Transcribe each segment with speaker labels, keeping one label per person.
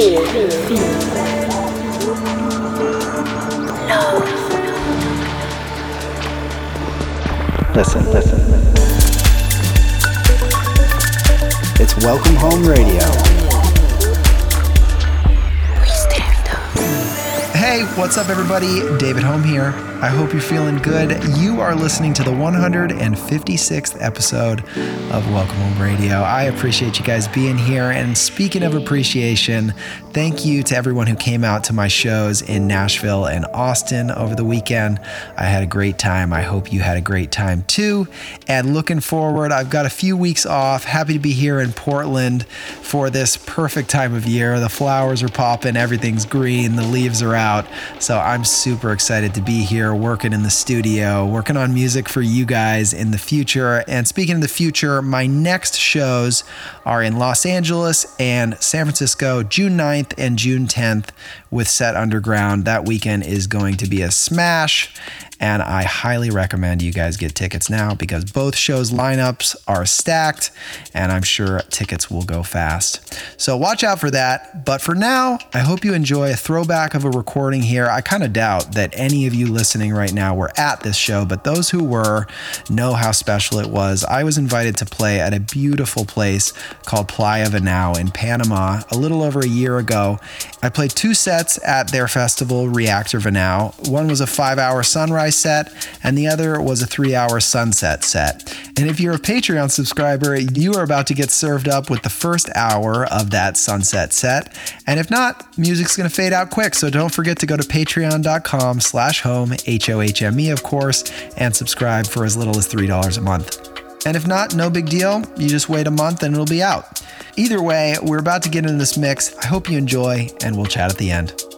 Speaker 1: Listen, listen. It's Welcome Hohme Radio. Hey, what's up, everybody? David Hohme here. I hope you're feeling good. You are listening to the 156th episode of Welcome Hohme Radio. I appreciate you guys being here. And speaking of appreciation, thank you to everyone who came out to my shows in Nashville and Austin over the weekend. I had a great time. I hope you had a great time too. And looking forward, I've got a few weeks off. Happy to be here in Portland for this perfect time of year. The flowers are popping, everything's green, the leaves are out. So I'm super excited to be here working in the studio, working on music for you guys in the future. And speaking of the future, my next shows are in Los Angeles and San Francisco, June 9th and June 10th with Set Underground. That weekend is going to be a smash. And I highly recommend you guys get tickets now because both shows' lineups are stacked and I'm sure tickets will go fast. So watch out for that. But for now, I hope you enjoy a throwback of a recording here. I kind of doubt that any of you listening right now were at this show, but those who were know how special it was. I was invited to play at a beautiful place called Playa Venao in Panama a little over a year ago. I played two sets at their festival, Reactor Venao. One was a five hour sunrise set, and the other was a three hour sunset set. And if you're a Patreon subscriber, you are about to get served up with the first hour of that sunset set. And if not, music's gonna fade out quick. So don't forget to go to patreon.com slash hohme, H-O-H-M-E, of course, and subscribe for as little as $3 a month. And if not, no big deal. You just wait a month and it'll be out. Either way, we're about to get into this mix. I hope you enjoy, and we'll chat at the end.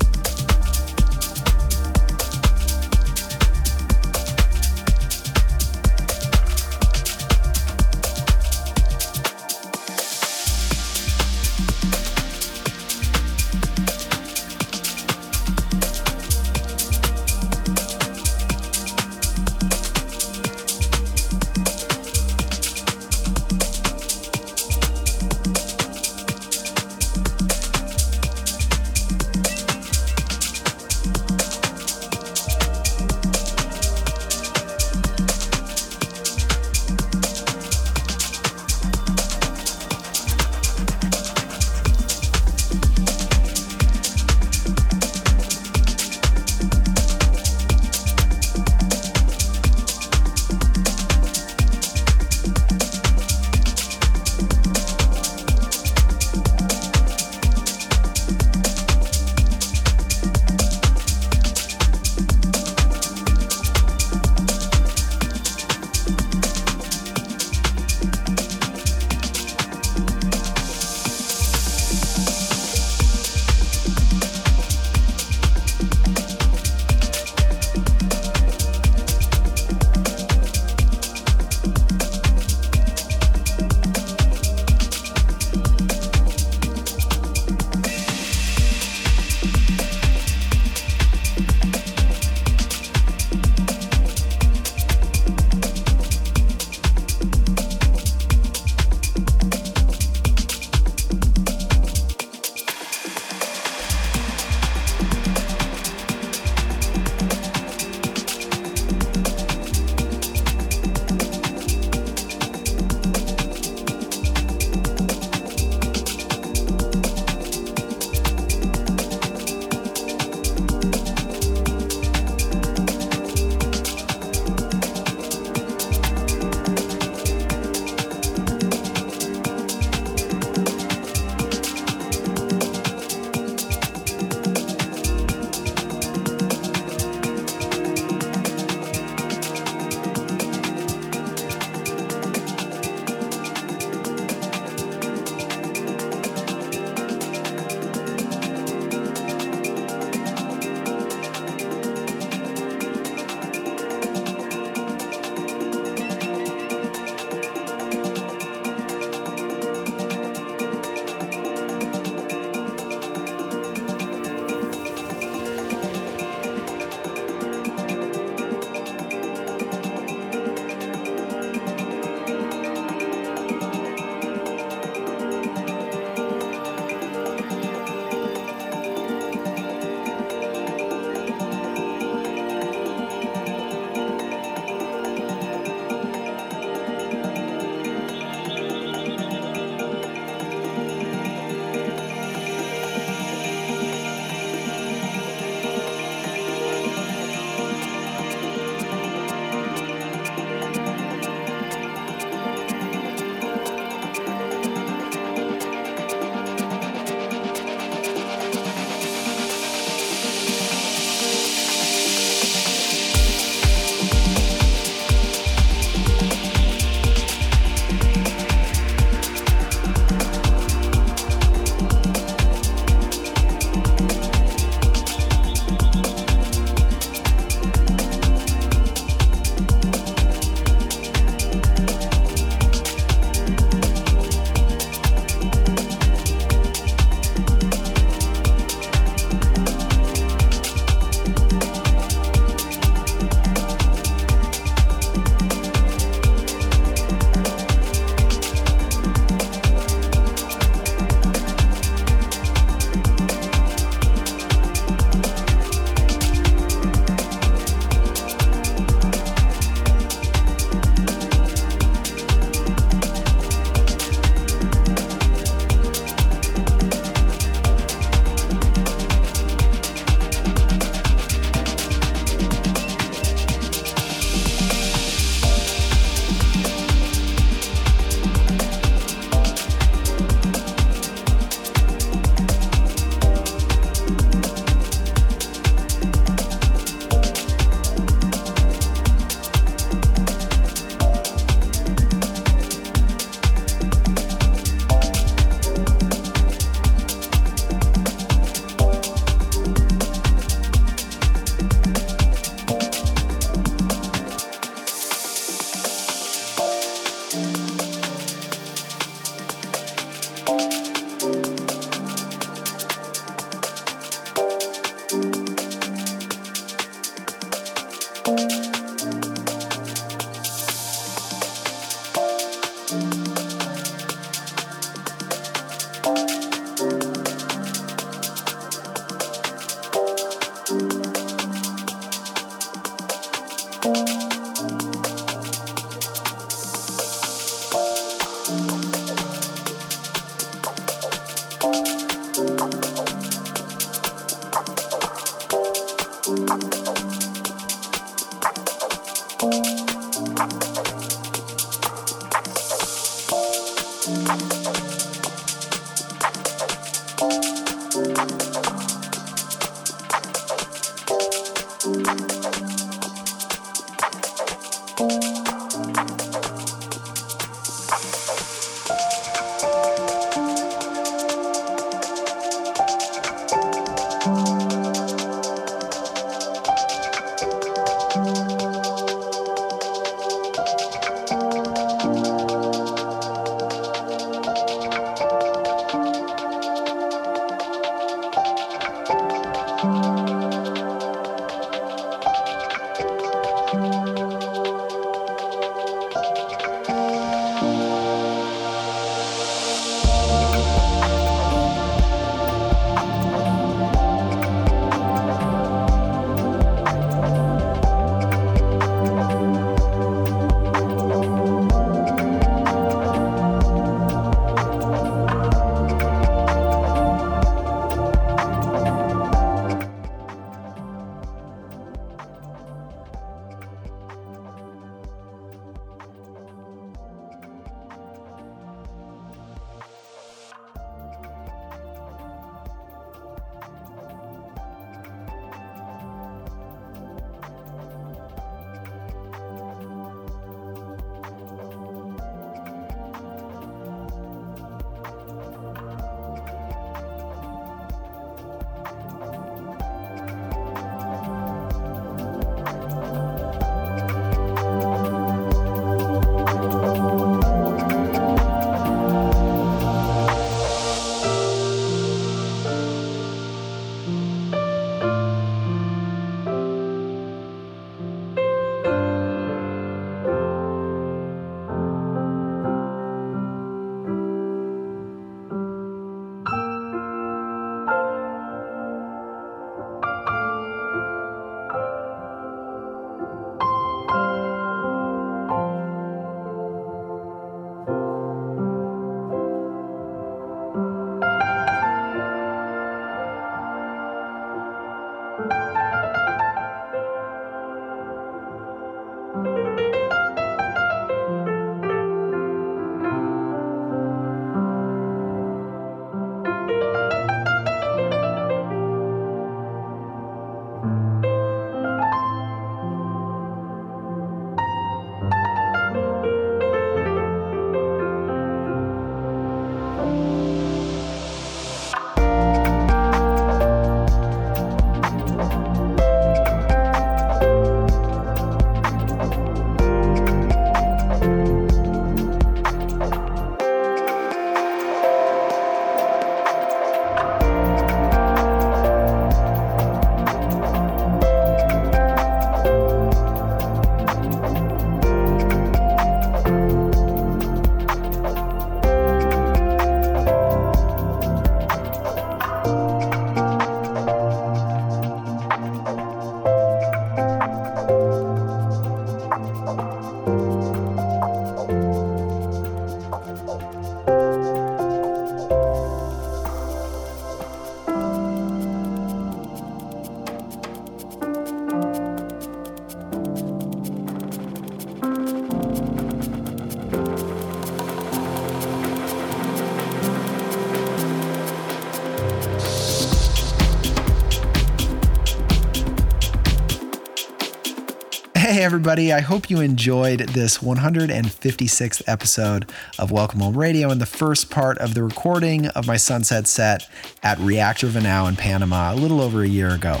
Speaker 1: Hey, everybody. I hope you enjoyed this 156th episode of Welcome Hohme Radio and the first part of the recording of my sunset set at Reactor Venao in Panama a little over a year ago.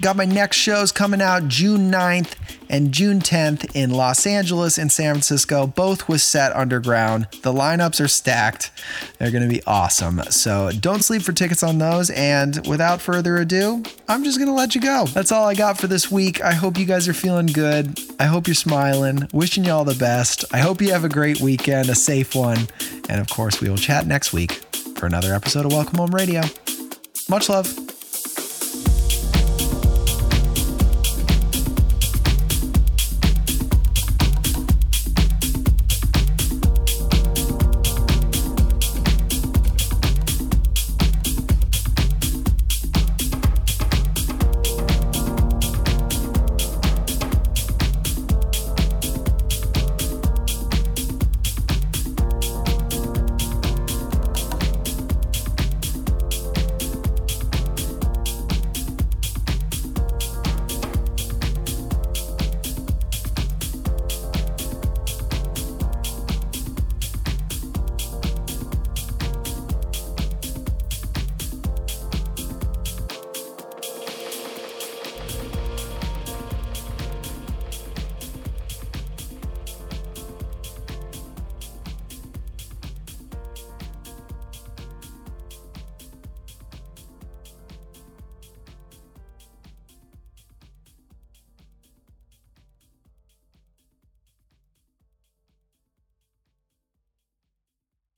Speaker 1: Got my next shows coming out June 9th and June 10th in Los Angeles and San Francisco, both with Set Underground. The lineups are stacked. They're going to be awesome. So don't sleep for tickets on those. And without further ado, I'm just going to let you go. That's all I got for this week. I hope you guys are feeling good. I hope you're smiling. Wishing you all the best. I hope you have a great weekend, a safe one. And of course, we will chat next week for another episode of Welcome Hohme Radio. Much love.